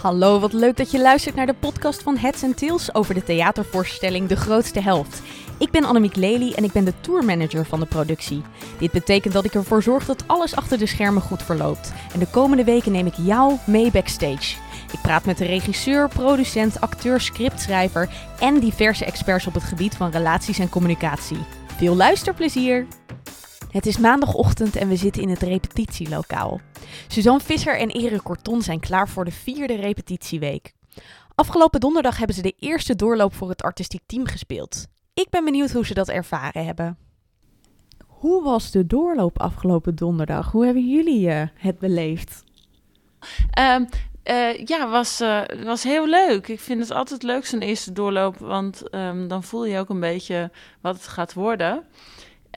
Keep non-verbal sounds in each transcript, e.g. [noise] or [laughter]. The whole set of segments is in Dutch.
Hallo, wat leuk dat je luistert naar de podcast van Heads and Tails over de theatervoorstelling De Grootste Helft. Ik ben Annemiek Lely en ik ben de tourmanager van de productie. Dit betekent dat ik ervoor zorg dat alles achter de schermen goed verloopt. En de komende weken neem ik jou mee backstage. Ik praat met de regisseur, producent, acteur, scriptschrijver en diverse experts op het gebied van relaties en communicatie. Veel luisterplezier! Het is maandagochtend en we zitten in het repetitielokaal. Suzanne Visser en Erik Corton zijn klaar voor de vierde repetitieweek. Afgelopen donderdag hebben ze de eerste doorloop voor het artistiek team gespeeld. Ik ben benieuwd hoe ze dat ervaren hebben. Hoe was de doorloop afgelopen donderdag? Hoe hebben jullie uh, het beleefd? Um, uh, ja, was, uh, was heel leuk. Ik vind het altijd leuk zo'n eerste doorloop, want um, dan voel je ook een beetje wat het gaat worden.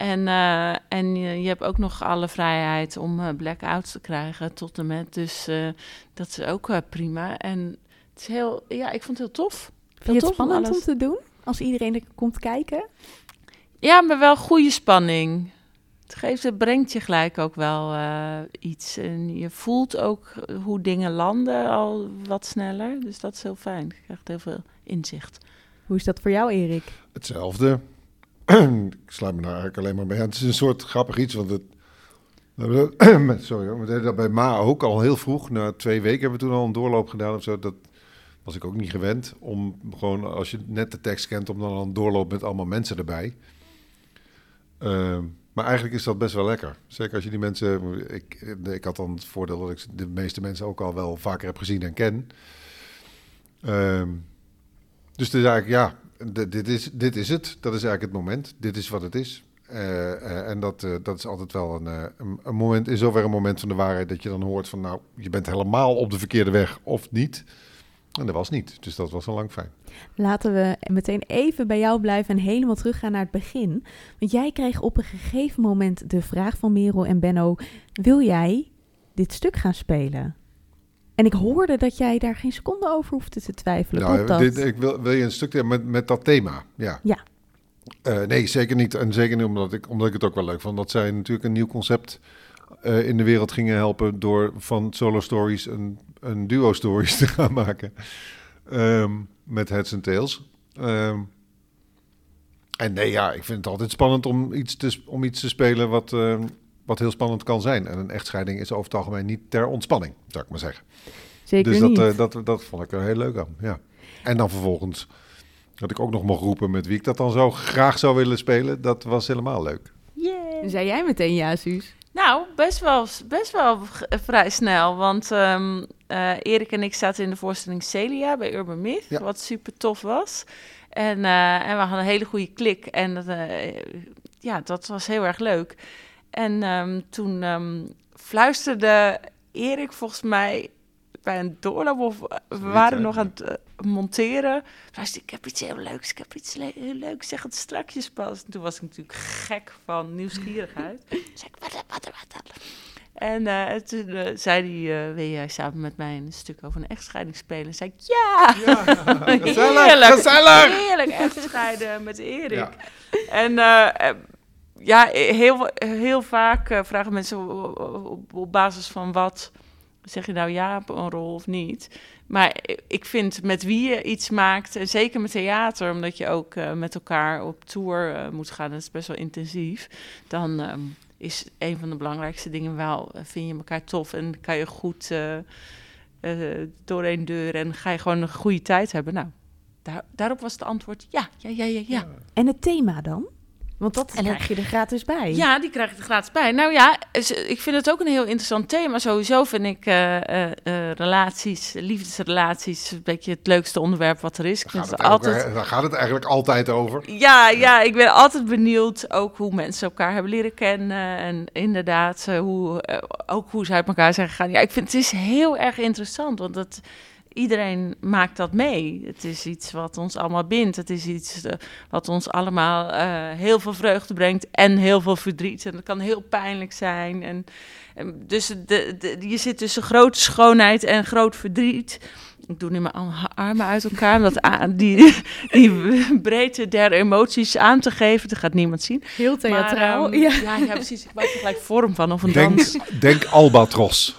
En, uh, en je, je, hebt ook nog alle vrijheid om uh, blackouts te krijgen tot en met. Dus uh, dat is ook prima. En het is heel, ja, ik vond het heel tof. Vind je het tof spannend om, om, te doen? Als iedereen er komt kijken? Ja, maar wel goede spanning. Het, geeft, het brengt je gelijk ook wel iets. En je voelt ook hoe dingen landen al wat sneller. Dus dat is heel fijn. Je krijgt heel veel inzicht. Hoe is dat voor jou, Erik? Hetzelfde [clears throat] ik sluit me daar eigenlijk alleen maar bij. Het is een soort grappig iets, want het... [clears throat] Sorry, we deden dat bij Ma ook al heel vroeg. Na twee weken hebben we toen al een doorloop gedaan of zo. Dat was ik ook niet gewend. Om gewoon, als je net de tekst kent, om dan al een doorloop met allemaal mensen erbij. Uh, maar eigenlijk is dat best wel lekker. Zeker als je die mensen... Ik, ik had dan het voordeel dat ik de meeste mensen ook al wel vaker heb gezien en ken. Uh, dus het is eigenlijk, ja, dit is, dit is het. Dat is eigenlijk het moment. Dit is wat het is. Uh, uh, en dat, uh, dat is altijd wel een, een, een, moment, in zover een moment van de waarheid dat je dan hoort van nou, je bent helemaal op de verkeerde weg of niet. En dat was niet. Dus dat was al lang fijn. Laten we meteen even bij jou blijven en helemaal teruggaan naar het begin. Want jij kreeg op een gegeven moment de vraag van Merel en Benno: wil jij dit stuk gaan spelen? En ik hoorde dat jij daar geen seconde over hoefde te twijfelen. Nou, dat? Dit, ik wil, wil je een stuk met, met dat thema? Ja. ja. Uh, nee, zeker niet. En zeker niet omdat ik, omdat ik het ook wel leuk vond. Dat zij natuurlijk een nieuw concept uh, in de wereld gingen helpen... door van solo stories een, een duo stories [laughs] te gaan maken. Um, met Heads and Tails. Um, en nee, ja, ik vind het altijd spannend om iets te, om iets te spelen wat... Uh, wat heel spannend kan zijn. En een echtscheiding is over het algemeen niet ter ontspanning, zou ik maar zeggen. Zeker dus dat, niet. Uh, dat, dat vond ik er heel leuk aan, ja. En dan vervolgens dat ik ook nog mocht roepen met wie ik dat dan zo graag zou willen spelen. Dat was helemaal leuk. Yeah. Zei jij meteen ja, Suus? Nou, best wel, best wel vrij snel. Want um, uh, Erik en ik zaten in de voorstelling Celia bij Urban Myth, ja. wat super tof was. En, uh, en we hadden een hele goede klik. En dat, ja, dat was heel erg leuk. En um, toen um, fluisterde Erik volgens mij bij een doorloop of we waren nog aan het uh, monteren. Luister, ik heb iets heel leuks, ik heb iets le heel leuks, zeg het strakjes pas. En toen was ik natuurlijk gek van nieuwsgierigheid. [laughs] zei ik, wat, wat, wat, En uh, toen uh, zei hij, wil jij samen met mij een stuk over een echtscheiding spelen? zei ik, ja! ja [laughs] gezellig, heerlijk, gezellig! Heerlijk echtscheiden met Erik. Ja. [laughs] En ja, heel, heel vaak uh, vragen mensen op, basis van wat zeg je nou ja op een rol of niet. Maar ik vind met wie je iets maakt, en zeker met theater, omdat je ook uh, met elkaar op tour uh, moet gaan, dat is best wel intensief, dan um, is een van de belangrijkste dingen wel, vind je elkaar tof en kan je goed door een deur en ga je gewoon een goede tijd hebben. Nou, daar, daarop was het antwoord ja, ja, ja, ja, ja. En het thema dan? Want dat en krijg je er gratis bij. Ja, die krijg je er gratis bij. Nou ja, ik vind het ook een heel interessant thema. Sowieso vind ik uh, uh, uh, relaties, liefdesrelaties, een beetje het leukste onderwerp wat er is. Ik daar, vind gaat het altijd... daar gaat het eigenlijk altijd over. Ja, ja, ik ben altijd benieuwd ook hoe mensen elkaar hebben leren kennen. En inderdaad, hoe, ook hoe ze uit elkaar zijn gegaan. Ja, ik vind het is heel erg interessant, want dat iedereen maakt dat mee. Het is iets wat ons allemaal bindt. Het is iets uh, wat ons allemaal uh, heel veel vreugde brengt en heel veel verdriet. En dat kan heel pijnlijk zijn. En dus de, de, je zit tussen grote schoonheid en groot verdriet. Ik doe nu mijn armen uit elkaar om dat aan, die, die breedte der emoties aan te geven. Dat gaat niemand zien. Heel theatraal. Maar, um, ja. ja. Ja, precies. Ik maak er gelijk vorm van of een denk, dans. Denk albatros.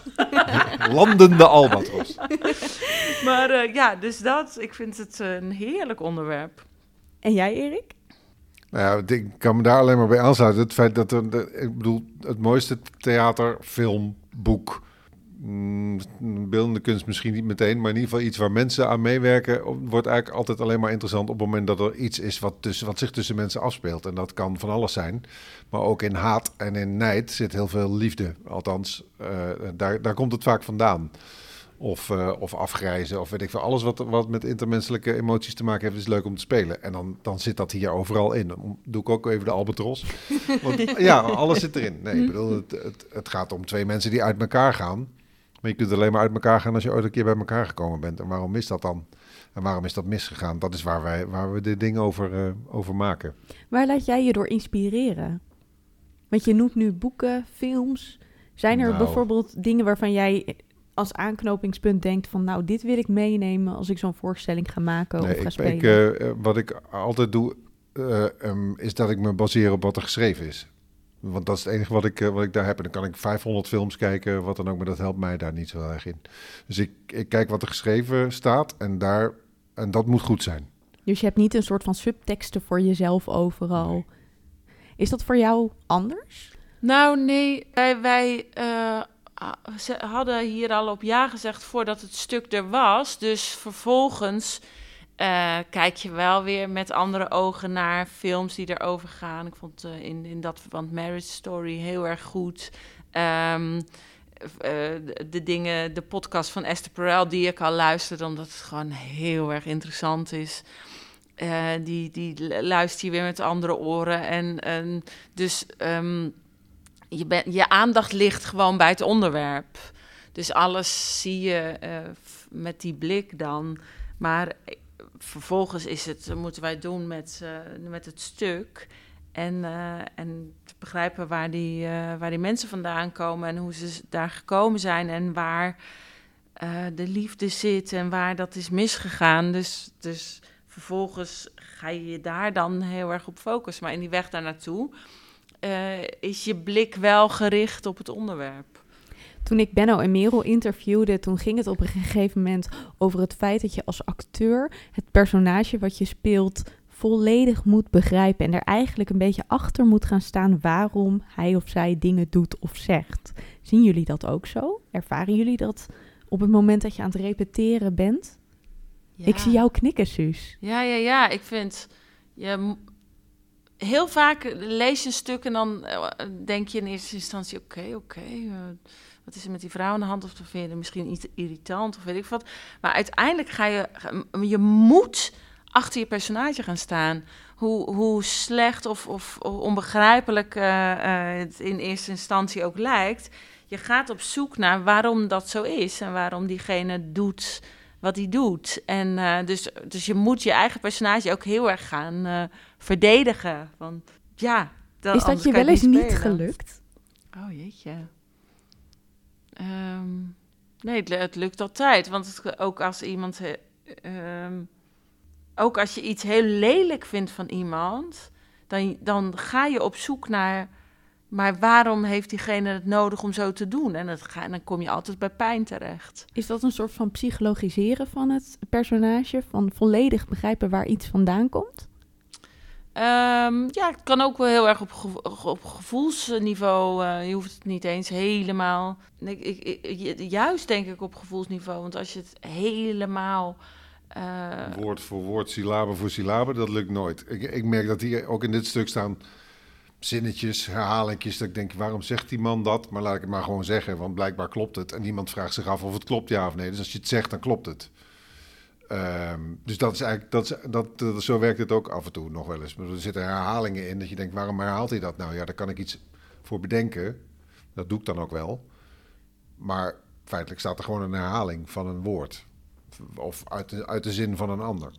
Landende albatros. maar uh, ja, dus dat, ik vind het een heerlijk onderwerp. En jij, Erik? Nou ja, ik kan me daar alleen maar bij aansluiten. Het feit dat er, ik bedoel, het mooiste theater, film, boek, mm, beeldende kunst misschien niet meteen, maar in ieder geval iets waar mensen aan meewerken, wordt eigenlijk altijd alleen maar interessant op het moment dat er iets is wat, tussen, wat zich tussen mensen afspeelt. En dat kan van alles zijn. Maar ook in haat en in nijd zit heel veel liefde. Althans, uh, daar, daar komt het vaak vandaan. Of, uh, of afgrijzen, of weet ik veel. Alles wat, wat met intermenselijke emoties te maken heeft, is leuk om te spelen. En dan, dan zit dat hier overal in. Dan doe ik ook even de albatros. [laughs] Want ja, alles zit erin. Nee, ik bedoel, het, het, het gaat om twee mensen die uit elkaar gaan. Maar je kunt alleen maar uit elkaar gaan als je ooit een keer bij elkaar gekomen bent. En waarom is dat dan? En waarom is dat misgegaan? Dat is waar, wij, waar we de dingen over, uh, over maken. Waar laat jij je door inspireren? Want je noemt nu boeken, films. Zijn er nou. bijvoorbeeld dingen waarvan jij als aanknopingspunt denkt van nou, dit wil ik meenemen als ik zo'n voorstelling ga maken of ga ik, spelen? Ik, uh, wat ik altijd doe, uh, um, is dat ik me baseer op wat er geschreven is. Want dat is het enige wat ik, uh, wat ik daar heb. En dan kan ik 500 films kijken, wat dan ook, maar dat helpt mij daar niet zo erg in. Dus ik, ik kijk wat er geschreven staat en, daar, en dat moet goed zijn. Dus je hebt niet een soort van subteksten voor jezelf overal. Nee. Is dat voor jou anders? Nou, nee. Wij, wij ze hadden hier al op ja gezegd voordat het stuk er was. Dus vervolgens uh, kijk je wel weer met andere ogen naar films die erover gaan. Ik vond uh, in, in dat verband Marriage Story heel erg goed. Um, uh, de, dingen, de podcast van Esther Perel, die ik al luisterde, omdat het gewoon heel erg interessant is. die, die luister je weer met andere oren. En, en dus um, je, je aandacht ligt gewoon bij het onderwerp. Dus alles zie je uh, met die blik dan. Maar eh, vervolgens is het, moeten wij doen met, met het stuk. En, en te begrijpen waar die, waar die mensen vandaan komen en hoe ze daar gekomen zijn en waar de liefde zit en waar dat is misgegaan. Dus, dus vervolgens ga je je daar dan heel erg op focussen. Maar in die weg daar naartoe is je blik wel gericht op het onderwerp. Toen ik Benno en Merel interviewde, toen ging het op een gegeven moment over het feit dat je als acteur het personage wat je speelt volledig moet begrijpen en er eigenlijk een beetje achter moet gaan staan waarom hij of zij dingen doet of zegt. Zien jullie dat ook zo? Ervaren jullie dat op het moment dat je aan het repeteren bent? Ja. Ik zie jou knikken, Suus. Ja, ja, ja. Ik vind je heel vaak lees je een stuk en dan eh, denk je in eerste instantie: oké, oké. Uh, wat is er met die vrouw aan de hand? Of vind je misschien iets irritant of weet ik wat. Maar uiteindelijk ga je, je moet achter je personage gaan staan. Hoe, hoe slecht of, of, onbegrijpelijk uh, het in eerste instantie ook lijkt. Je gaat op zoek naar waarom dat zo is en waarom diegene doet wat hij doet. En dus, dus je moet je eigen personage ook heel erg gaan verdedigen. Want ja, dan, is dat je wel eens niet, gelukt? Oh jeetje. Um, nee, het, het, lukt altijd. Want het, ook als iemand. Um, ook als je iets heel lelijk vindt van iemand, dan, dan ga je op zoek naar maar waarom heeft diegene het nodig om zo te doen? En dat ga, dan kom je altijd bij pijn terecht. Is dat een soort van psychologiseren van het personage? Van volledig begrijpen waar iets vandaan komt? Um, ja, het kan ook wel heel erg op, gevoelsniveau. Uh, je hoeft het niet eens helemaal. Ik, ik, juist denk ik op gevoelsniveau. Want als je het helemaal. Uh... Woord voor woord, syllabe voor syllabe, dat lukt nooit. Ik, ik merk dat hier ook in dit stuk staan zinnetjes, herhalingjes. Dat ik denk, waarom zegt die man dat? Maar laat ik het maar gewoon zeggen, want blijkbaar klopt het. En niemand vraagt zich af of het klopt, ja of nee. Dus als je het zegt, dan klopt het. Um, dus dat is eigenlijk, dat, dat, dat, zo werkt het ook af en toe nog wel eens. Er zitten herhalingen in dat je denkt, waarom herhaalt hij dat nou? Ja, daar kan ik iets voor bedenken. Dat doe ik dan ook wel. Maar feitelijk staat er gewoon een herhaling van een woord. Of uit de, uit de zin van een ander.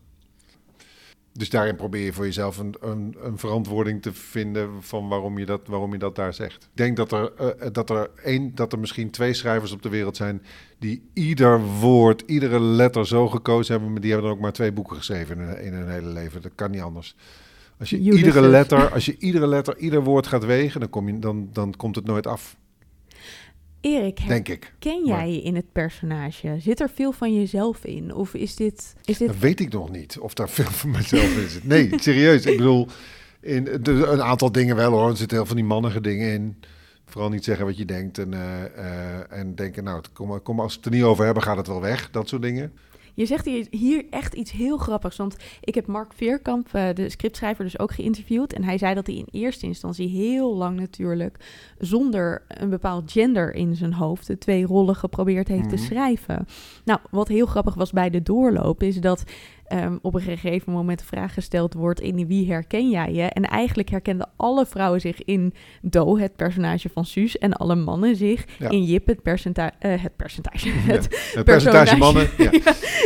Dus daarin probeer je voor jezelf een, een, een, verantwoording te vinden van waarom je dat, waarom je dat daar zegt. Ik denk dat er, uh, dat, er één, dat er misschien twee schrijvers op de wereld zijn die ieder woord, iedere letter zo gekozen hebben, maar die hebben dan ook maar twee boeken geschreven in, in hun hele leven. Dat kan niet anders. Als je iedere letter, als je iedere letter, ieder woord gaat wegen, dan, kom je, dan, dan komt het nooit af. Erik, denk ik. Ken jij je in het personage? Zit er veel van jezelf in? Of is dit, is dit... Dat weet ik nog niet, of daar veel van mezelf in zit. Nee, serieus. Ik bedoel, in, een aantal dingen wel hoor. Er zitten heel van die mannige dingen in. Vooral niet zeggen wat je denkt en, uh, uh, en denken, nou, kom, kom, als we het er niet over hebben, gaat het wel weg. Dat soort dingen. Je zegt hier echt iets heel grappigs. Want ik heb Mark Veerkamp, eh, de scriptschrijver, dus ook geïnterviewd. En hij zei dat hij in eerste instantie heel lang natuurlijk zonder een bepaald gender in zijn hoofd de twee rollen geprobeerd heeft te mhm. schrijven. Nou, wat heel grappig was bij de doorloop, is dat um, op een gegeven moment de vraag gesteld wordt in wie herken jij je? En eigenlijk herkenden alle vrouwen zich in Do, het personage van Suus, en alle mannen zich in Jip, het, percentage, uh, het percentage. [laughs] Het, het personage mannen. [laughs] Ja.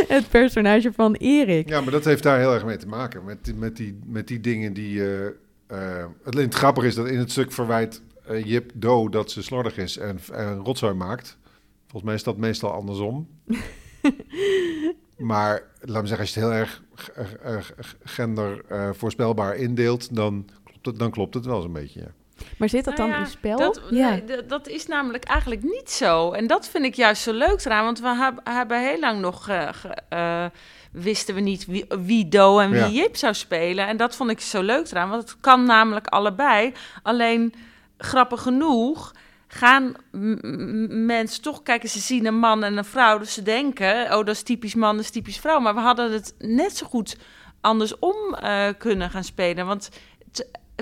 het personage van Erik. Ja, maar dat heeft daar heel erg mee te maken. Met, met, die, met die dingen die. Uh, uh, het grappig is dat in het stuk verwijt Jip Do dat ze slordig is en, en rotzooi maakt. Volgens mij is dat meestal andersom. [laughs] Maar laat me zeggen, als je het heel erg gender uh, voorspelbaar indeelt, dan klopt het, dan klopt het wel zo'n beetje. Ja. Maar zit dat dan nou in spel? Dat, ja. Nee, dat is namelijk eigenlijk niet zo. En dat vind ik juist zo leuk eraan. Want we hebben heel lang nog... Uh, wisten we niet wie, wie Do en wie Jip zou spelen. En dat vond ik zo leuk eraan. Want het kan namelijk allebei. Alleen, grappig genoeg gaan mensen toch kijken, ze zien een man en een vrouw, dus ze denken, oh, dat is typisch man, dat is typisch vrouw. Maar we hadden het net zo goed andersom uh, kunnen gaan spelen. Want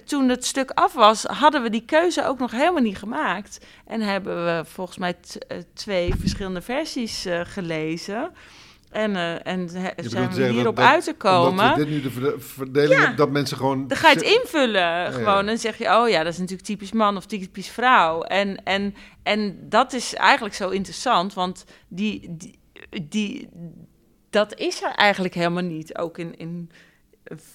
toen het stuk af was, hadden we die keuze ook nog helemaal niet gemaakt. En hebben we volgens mij eh, twee verschillende versies uh, gelezen. En, uh, en zijn we hierop uit te komen. dit nu de verdeling ja, dat mensen gewoon... Dan ga je het invullen gewoon. En zeg je, oh ja, dat is natuurlijk typisch man of typisch vrouw. En, en, en dat is eigenlijk zo interessant, want die, die, die, dat is er eigenlijk helemaal niet. Ook in, in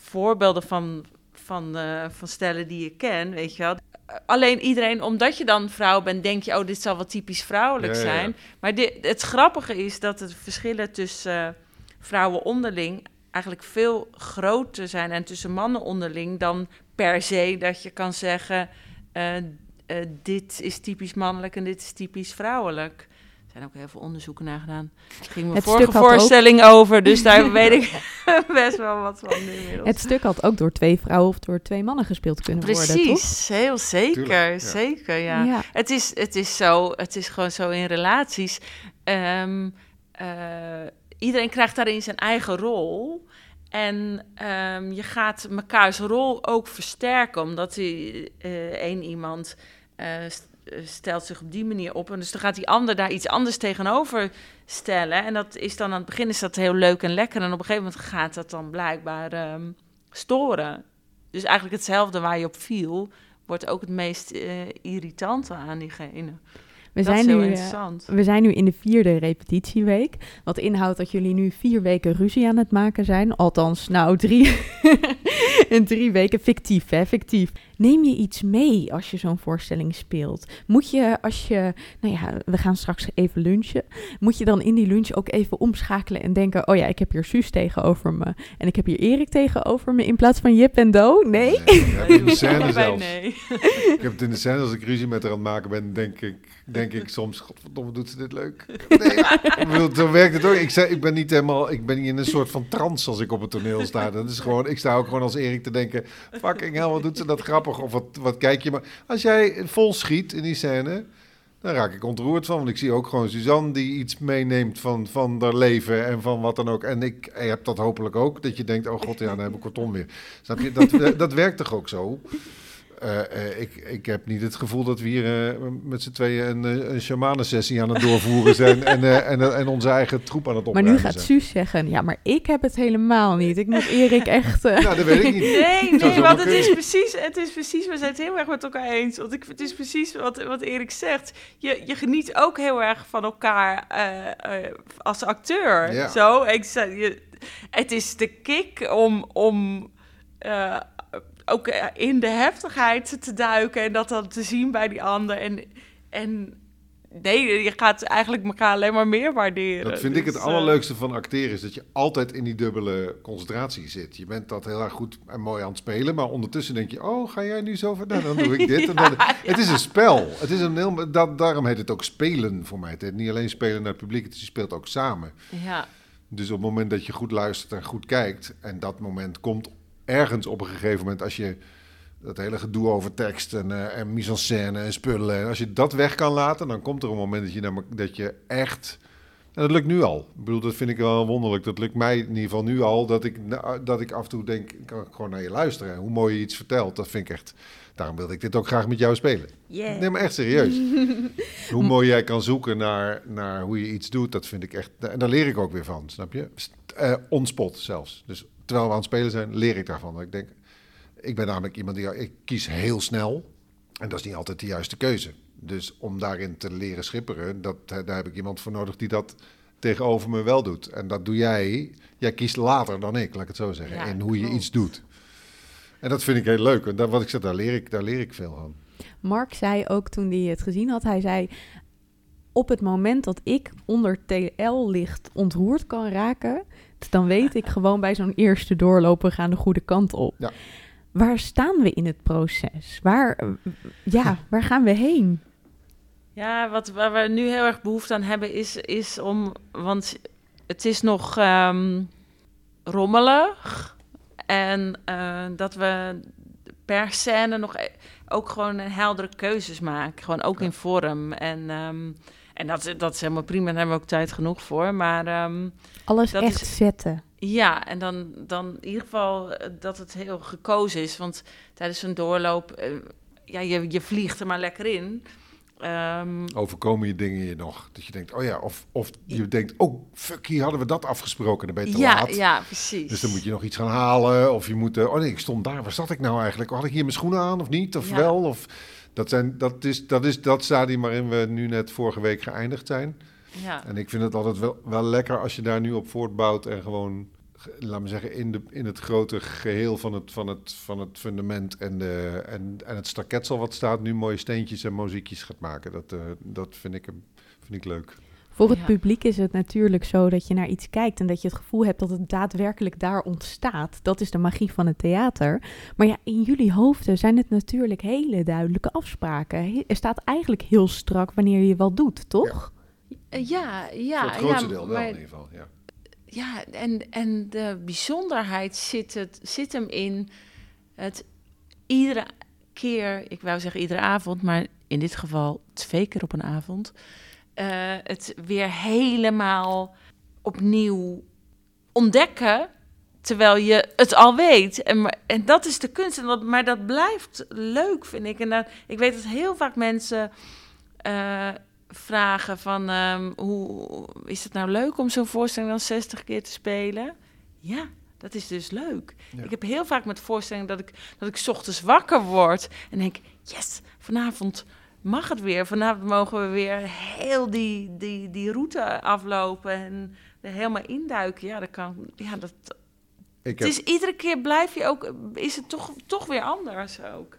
voorbeelden van, van, uh, van stellen die je ken, weet je wel alleen iedereen, omdat je dan vrouw bent, denk je, oh, dit zal wel typisch vrouwelijk zijn. Maar dit, het grappige is dat de verschillen tussen uh, vrouwen onderling eigenlijk veel groter zijn en tussen mannen onderling dan per se dat je kan zeggen, uh, uh, dit is typisch mannelijk en dit is typisch vrouwelijk zijn ook heel veel onderzoeken naar gedaan. Er ging mijn vorige voorstelling over, dus daar [laughs] weet ik [laughs] best wel wat van nu inmiddels. Het stuk had ook door twee vrouwen of door twee mannen gespeeld kunnen Precies, worden, Precies, heel zeker, zeker, ja. ja. Het, is, het is zo, het is gewoon zo in relaties. Um, uh, iedereen krijgt daarin zijn eigen rol. En um, je gaat mekaars rol ook versterken, omdat die, uh, één iemand... Uh, eh, stelt zich op die manier op. En dus dan gaat die ander daar iets anders tegenover stellen. En dat is dan aan het begin is dat heel leuk en lekker. En op een gegeven moment gaat dat dan blijkbaar um, storen. Dus eigenlijk hetzelfde waar je op viel, wordt ook het meest uh, irritante aan diegene. We zijn, nu, uh, we zijn nu in de vierde repetitieweek. Wat inhoudt dat jullie nu vier weken ruzie aan het maken zijn. Althans, nou, drie, [laughs] in drie weken fictief, hè, fictief. Neem je iets mee als je zo'n voorstelling speelt? Moet je als je, nou ja, we gaan straks even lunchen. Moet je dan in die lunch ook even omschakelen en denken: oh ja, ik heb hier Suus tegenover me en ik heb hier Erik tegenover me in plaats van Jip en Do? Nee. nee in de [laughs] scène zelfs. Nee. ik heb het in de scène als ik ruzie met haar aan het maken ben, denk ik, denk ik soms: godverdomme, doet ze dit leuk? Nee. zo werkt het ook. Ik, zei, ik ben niet helemaal, ik ben niet in een soort van trance als ik op het toneel sta. Dat is gewoon, ik sta ook gewoon als Erik te denken: fucking hell, wat doet ze dat grappig? Of wat, wat kijk je maar. Als jij vol schiet in die scène, dan raak ik ontroerd van. Want ik zie ook gewoon Suzanne die iets meeneemt van, van haar leven en van wat dan ook. En ik, heb dat hopelijk ook. Dat je denkt, oh god, ja, dan heb ik kortom weer. Snap je? Dat, dat werkt toch ook zo? Uh, uh, ik, ik heb niet het gevoel dat we hier uh, met z'n tweeën een, een shamanensessie aan het doorvoeren zijn [laughs] en, en, en onze eigen troep aan het opruimen Maar nu gaat Suus zeggen, ja, maar ik heb het helemaal niet. Ik moet Erik echt... nou, dat weet ik niet. [laughs] Nee, nee, want het is, precies, het is precies, we zijn het heel erg met elkaar eens. Want ik, het is precies wat, wat Erik zegt. Je, je geniet ook heel erg van elkaar als acteur. Ja. Zo, ik, je, het is de kick om... om ook eh, in de heftigheid te duiken en dat dan te zien bij die ander. En, en nee, je gaat eigenlijk elkaar alleen maar meer waarderen. Dat vind ik het Dus, allerleukste van acteren, is dat je altijd in die dubbele concentratie zit. Je bent dat heel erg goed en mooi aan het spelen, maar ondertussen denk je, oh, ga jij nu zo ver? Nou, dan doe ik dit. [laughs] en dan, Het is een spel. Het is een heel, dat, daarom heet het ook spelen voor mij. Het heet niet alleen spelen naar het publiek, het is, je speelt ook samen. Ja, Dus op het moment dat je goed luistert en goed kijkt, en dat moment komt ergens op een gegeven moment als je dat hele gedoe over tekst en, eh, en mise en scène en spullen, en als je dat weg kan laten, dan komt er een moment dat je, dat je echt. En dat lukt nu al. Ik bedoel, dat vind ik wel wonderlijk. Dat lukt mij in ieder geval nu al. Dat ik, dat ik af en toe denk, ik kan gewoon naar je luisteren. En hoe mooi je iets vertelt, dat vind ik echt. Daarom wilde ik dit ook graag met jou spelen. yeah. Nee, maar echt serieus. [laughs] hoe mooi jij kan zoeken naar, naar hoe je iets doet, dat vind ik echt. En daar leer ik ook weer van, snap je? St- eh, on spot zelfs. Dus terwijl we aan het spelen zijn, leer ik daarvan. Ik denk, ik ben namelijk iemand die ik kies heel snel. En dat is niet altijd de juiste keuze. Dus om daarin te leren schipperen, dat, eh, daar heb ik iemand voor nodig die dat tegenover me wel doet. En dat doe jij. Jij kiest later dan ik, laat ik het zo zeggen. Ja, in hoe je iets doet. En dat vind ik heel leuk. En dat, wat ik zeg, daar leer ik, daar leer ik veel van. Mark zei ook toen hij het gezien had, hij zei... Op het moment dat ik onder TL-licht ontroerd kan raken... dan weet ik gewoon bij zo'n eerste doorlopen we gaan de goede kant op. Ja. Waar staan we in het proces? Waar, ja, waar gaan we heen? Ja, wat waar we nu heel erg behoefte aan hebben is, is om, want het is nog ehm, rommelig en eh, dat we per scène nog e- ook gewoon een heldere keuzes maken, gewoon ook in vorm en ehm, en dat, is- dat is helemaal prima, daar hebben we ook tijd genoeg voor, maar ehm, Alles Dat echt is- zetten. ja, en dan, dan in ieder geval eh, dat het heel gekozen is. Want tijdens een doorloop, eh, ja, je, je vliegt er maar lekker in. Ehm, Overkomen je dingen je nog? Dat je denkt, oh ja, of, of je denkt, oh fuck, hier hadden we dat afgesproken, dan ben je te ja, laat. ja, precies. Dus dan moet je nog iets gaan halen. Of je moet, eh, oh nee, ik stond daar, waar zat ik nou eigenlijk? Had ik hier mijn schoenen aan of niet? Of Ja. wel? Of, dat, zijn, dat, is, dat is dat stadium waarin we nu net vorige week geëindigd zijn. Ja, En ik vind het altijd wel, wel lekker als je daar nu op voortbouwt en gewoon, ge- laat me zeggen, in, de, in het grote geheel van het, van het, van het fundament en, de, en, en het staketsel wat staat, nu mooie steentjes en muziekjes gaat maken. Dat, eh, dat vind, ik, vind ik leuk. Voor het Ja. publiek is het natuurlijk zo dat je naar iets kijkt en dat je het gevoel hebt dat het daadwerkelijk daar ontstaat. Dat is de magie van het theater. Maar ja, in jullie hoofden zijn het natuurlijk hele duidelijke afspraken. Er staat eigenlijk heel strak wanneer je wat doet, toch? Ja, ja. Voor het grootste ja, deel wel maar- in ieder geval, ja. Ja, en, en de bijzonderheid zit, het, zit hem in het iedere keer, ik wou zeggen iedere avond, maar in dit geval twee keer op een avond, het weer helemaal opnieuw ontdekken. Terwijl je het al weet. En, maar- en dat is de kunst. En dat, maar dat blijft leuk, vind ik. En dan, ik weet dat heel vaak mensen eh, vragen van... ehm, hoe is het nou leuk om zo'n voorstelling dan 60 keer te spelen? Ja, dat is dus leuk. Ja. Ik heb heel vaak met voorstellingen dat ik, dat ik 's ochtends wakker word... en denk, yes, vanavond mag het weer. Vanavond mogen we weer heel die, die, die route aflopen... en er helemaal induiken. Ja, dat kan... Ja, dat, Ik het heb, is iedere keer blijf je ook... is het toch, toch weer anders ook.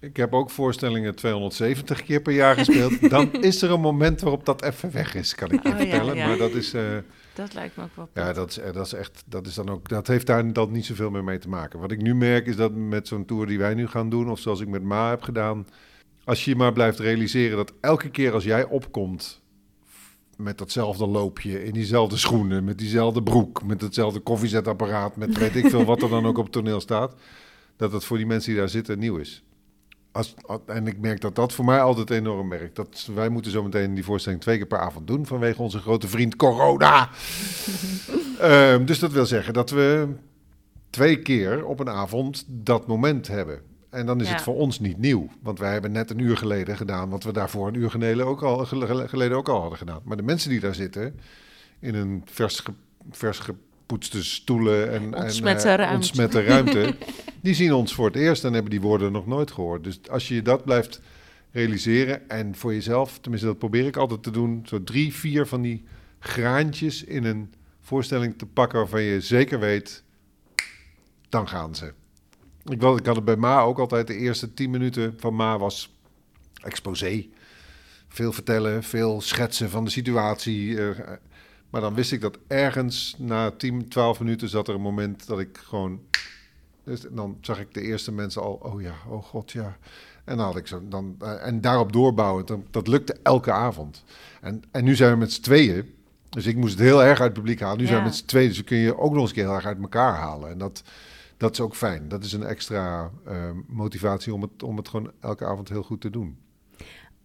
ik heb ook voorstellingen 270 keer per jaar gespeeld. [laughs] Dan is er een moment waarop dat even weg is, kan ik je Oh, vertellen. ja. Maar dat is... eh, Dat lijkt me ook wel Ja, dat is, eh, dat is echt, dat is dan ook, dat heeft daar dan niet zoveel meer mee te maken. Wat ik nu merk is dat met zo'n tour die wij nu gaan doen, of zoals ik met Ma heb gedaan, als je maar blijft realiseren dat elke keer als jij opkomt met datzelfde loopje, in diezelfde schoenen, met diezelfde broek, met hetzelfde koffiezetapparaat, met weet ik veel wat er dan ook op het toneel staat, dat het voor die mensen die daar zitten nieuw is. Als, en ik merk dat dat voor mij altijd enorm merkt. Dat, wij moeten zo meteen die voorstelling twee keer per avond doen vanwege onze grote vriend corona. [laughs] Ehm, dus dat wil zeggen dat we twee keer op een avond dat moment hebben. En dan is Ja. het voor ons niet nieuw. Want wij hebben net een uur geleden gedaan wat we daarvoor een uur geleden ook al, gele- geleden ook al hadden gedaan. Maar de mensen die daar zitten, in een vers, ge- vers gepoetste stoelen en, Ontsmette en eh, ruimte. ontsmette ruimte, [laughs] die zien ons voor het eerst en hebben die woorden nog nooit gehoord. Dus als je dat blijft realiseren en voor jezelf, tenminste dat probeer ik altijd te doen, zo drie, vier van die graantjes in een voorstelling te pakken waarvan je zeker weet, dan gaan ze. Ik, ik had het bij Ma ook altijd, de eerste tien minuten van Ma was exposé. veel vertellen, veel schetsen van de situatie. Eh, maar dan wist ik dat ergens na 10, 12 minuten zat er een moment dat ik gewoon. Dus dan zag ik de eerste mensen al. Oh ja, oh god, ja. En dan had ik zo. Dan, uh, en daarop doorbouwen. Dat, dat lukte elke avond. En, en nu zijn we met z'n tweeën. Dus ik moest het heel erg uit het publiek halen. Nu zijn we met z'n tweeën. Dus kun je ook nog eens een keer heel erg uit elkaar halen. En dat, dat is ook fijn. Dat is een extra uh, motivatie om het, om het gewoon elke avond heel goed te doen.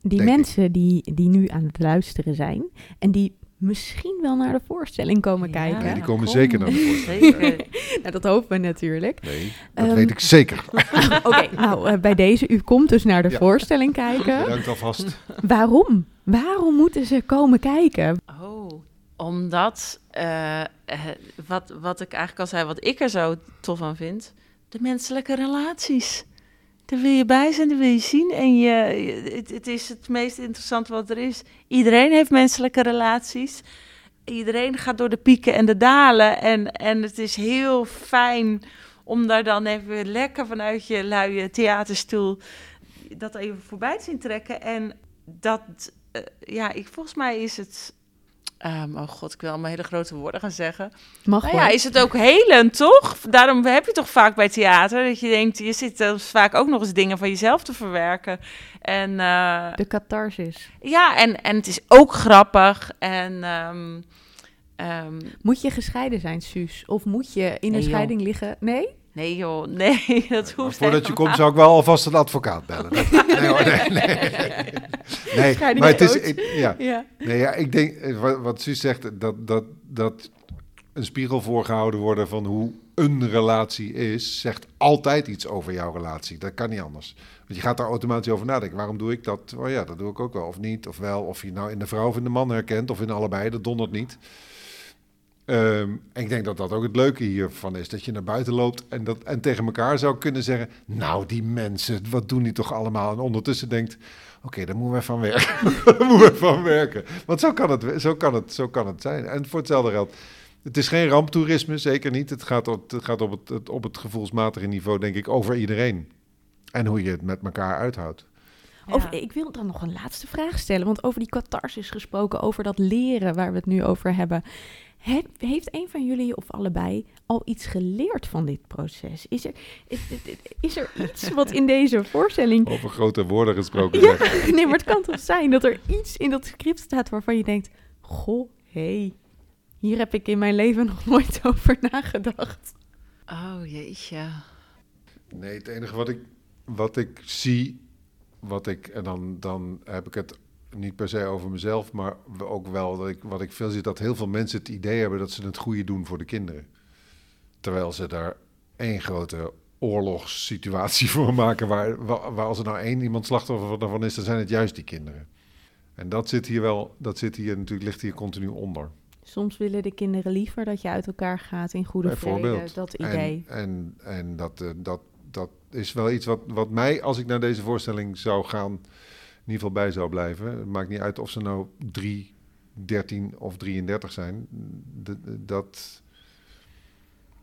Die mensen die, die nu aan het luisteren zijn en die misschien wel naar de voorstelling komen ja, kijken. Nee, die komen zeker naar de [laughs] voorstelling. nou, dat hopen we natuurlijk. Nee, dat um, weet ik zeker. [laughs] Oké, nou uh, bij deze, u komt dus naar de ja. voorstelling kijken. Bedankt alvast. Waarom? Waarom moeten ze komen kijken? Oh, omdat, uh, wat, wat ik eigenlijk al zei, wat ik er zo tof aan vind, de menselijke relaties. Daar wil je bij zijn, daar wil je zien. En je, het, het, is het meest interessante wat er is. Iedereen heeft menselijke relaties. Iedereen gaat door de pieken en de dalen. En, en het is heel fijn om daar dan even lekker vanuit je luie theaterstoel dat even voorbij te zien trekken. En dat, uh, ja, ik, volgens mij is het Um, oh god, ik wil allemaal hele grote woorden gaan zeggen. Mag nou ja, is het ook helend, toch? Daarom heb je toch vaak bij theater dat je denkt, je zit vaak ook nog eens dingen van jezelf te verwerken. En, uh, de catharsis. Ja, en, en het is ook grappig. En, um, um, moet je gescheiden zijn, Suus? Of moet je in een scheiding liggen? Nee? Nee joh, nee, [laughs] dat hoeft Voordat je komt zou ik wel alvast een advocaat bellen. [laughs] nee hoor, nee, nee. [laughs] nee maar het is... Ik, ja. ja. Nee, ja, ik denk, eh, wat, wat Suus zegt, dat, dat, dat een spiegel voorgehouden worden van hoe een relatie is, zegt altijd iets over jouw relatie. Dat kan niet anders. Want je gaat daar automatisch over nadenken. Waarom doe ik dat? Oh ja, dat doe ik ook wel. Of niet, of wel. Of je nou in de vrouw of in de man herkent, of in allebei, dat dondert niet. En ik denk dat dat ook het leuke hiervan is. Dat je naar buiten loopt en, dat, en tegen elkaar zou kunnen zeggen... Nou, die mensen, wat doen die toch allemaal? En ondertussen denkt... Oké, okay, daar moeten we van werken. [laughs] moeten we van werken. Want zo kan, het, zo, kan het, zo kan het zijn. En voor hetzelfde geld... Het is geen ramptoerisme, zeker niet. Het gaat het, gaat op het, op het gevoelsmatige niveau, denk ik, over iedereen. En hoe je het met elkaar uithoudt. Over, ik wil dan nog een laatste vraag stellen. Want over die catharsis gesproken, over dat leren waar we het nu over hebben heeft een van jullie of allebei al iets geleerd van dit proces? Is er, is, is er [laughs] iets wat in deze voorstelling... Over grote woorden gesproken. ja, [laughs] nee, maar het kan toch zijn dat er iets in dat script staat waarvan je denkt... Goh, hé, hey, hier heb ik in mijn leven [laughs] nog nooit over nagedacht. Oh, jeetje. Nee, het enige wat ik, wat ik zie, wat ik... En dan, dan heb ik het niet per se over mezelf, maar ook wel dat ik, wat ik veel zie, dat heel veel mensen het idee hebben dat ze het goede doen voor de kinderen. Terwijl ze daar één grote oorlogssituatie [laughs] voor maken, waar, waar als er nou één iemand slachtoffer van is, dan zijn het juist die kinderen. En dat zit hier wel, dat zit hier natuurlijk, ligt hier continu onder. Soms willen de kinderen liever dat je uit elkaar gaat in goede vrede, dat idee. En, en, en dat, uh, dat, dat is wel iets wat, wat mij, als ik naar deze voorstelling zou gaan, in ieder geval bij zou blijven. Het maakt niet uit of ze nou 3, 13 of 33 zijn. dat.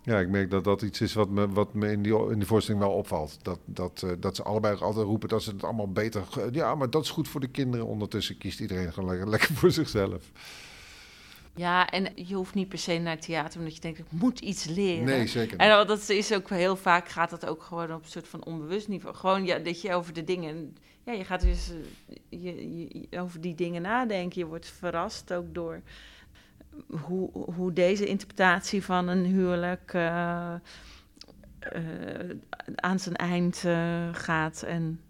Ja, ik merk dat dat iets is wat me, wat me in, die, in die voorstelling wel opvalt. Dat, dat, uh, dat ze allebei altijd roepen dat ze het allemaal beter... Ja, maar dat is goed voor de kinderen. Ondertussen kiest iedereen gewoon lekker, lekker voor zichzelf. Ja, en je hoeft niet per se naar theater omdat je denkt, ik moet iets leren. Nee, zeker niet. En dat is ook heel vaak, gaat dat ook gewoon op een soort van onbewust niveau. Gewoon ja, dat je over de dingen ja, je gaat dus uh, je, je, over die dingen nadenken. Je wordt verrast ook door hoe, hoe deze interpretatie van een huwelijk uh, uh, aan zijn eind gaat. En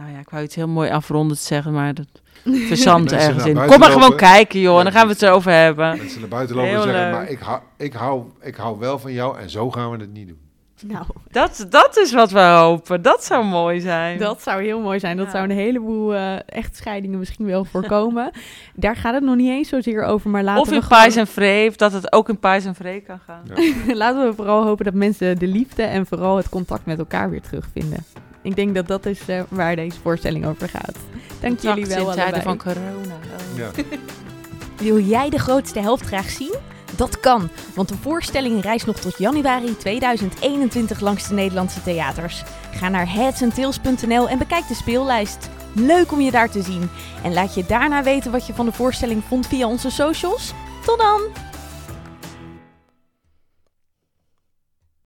nou ja, ik wou iets heel mooi afrondend zeggen, maar dat [laughs] verzandt ergens in. Kom maar gewoon kijken, joh, en dan gaan we het erover hebben. Mensen naar buiten lopen en zeggen, maar ik hou, ik, hou, ik hou wel van jou en zo gaan we het niet doen. Nou. Dat, dat is wat we hopen. Dat zou mooi zijn. Dat zou heel mooi zijn. Dat zou een heleboel uh, echtscheidingen misschien wel voorkomen. [laughs] Daar gaat het nog niet eens zozeer over, maar laten of we... Of in Pais en Vree, dat het ook in Pais en Vree kan gaan. Ja. [laughs] laten we vooral hopen dat mensen de liefde en vooral het contact met elkaar weer terugvinden. Ik denk dat dat is uh, waar deze voorstelling over gaat. Dank contact jullie wel in tijden van corona. Oh. Ja. [laughs] Wil jij de grootste helft graag zien? Dat kan, want de voorstelling reist nog tot januari 2021 langs de Nederlandse theaters. Ga naar headsandtails.nl en bekijk de speellijst. Leuk om je daar te zien. En laat je daarna weten wat je van de voorstelling vond via onze socials. Tot dan!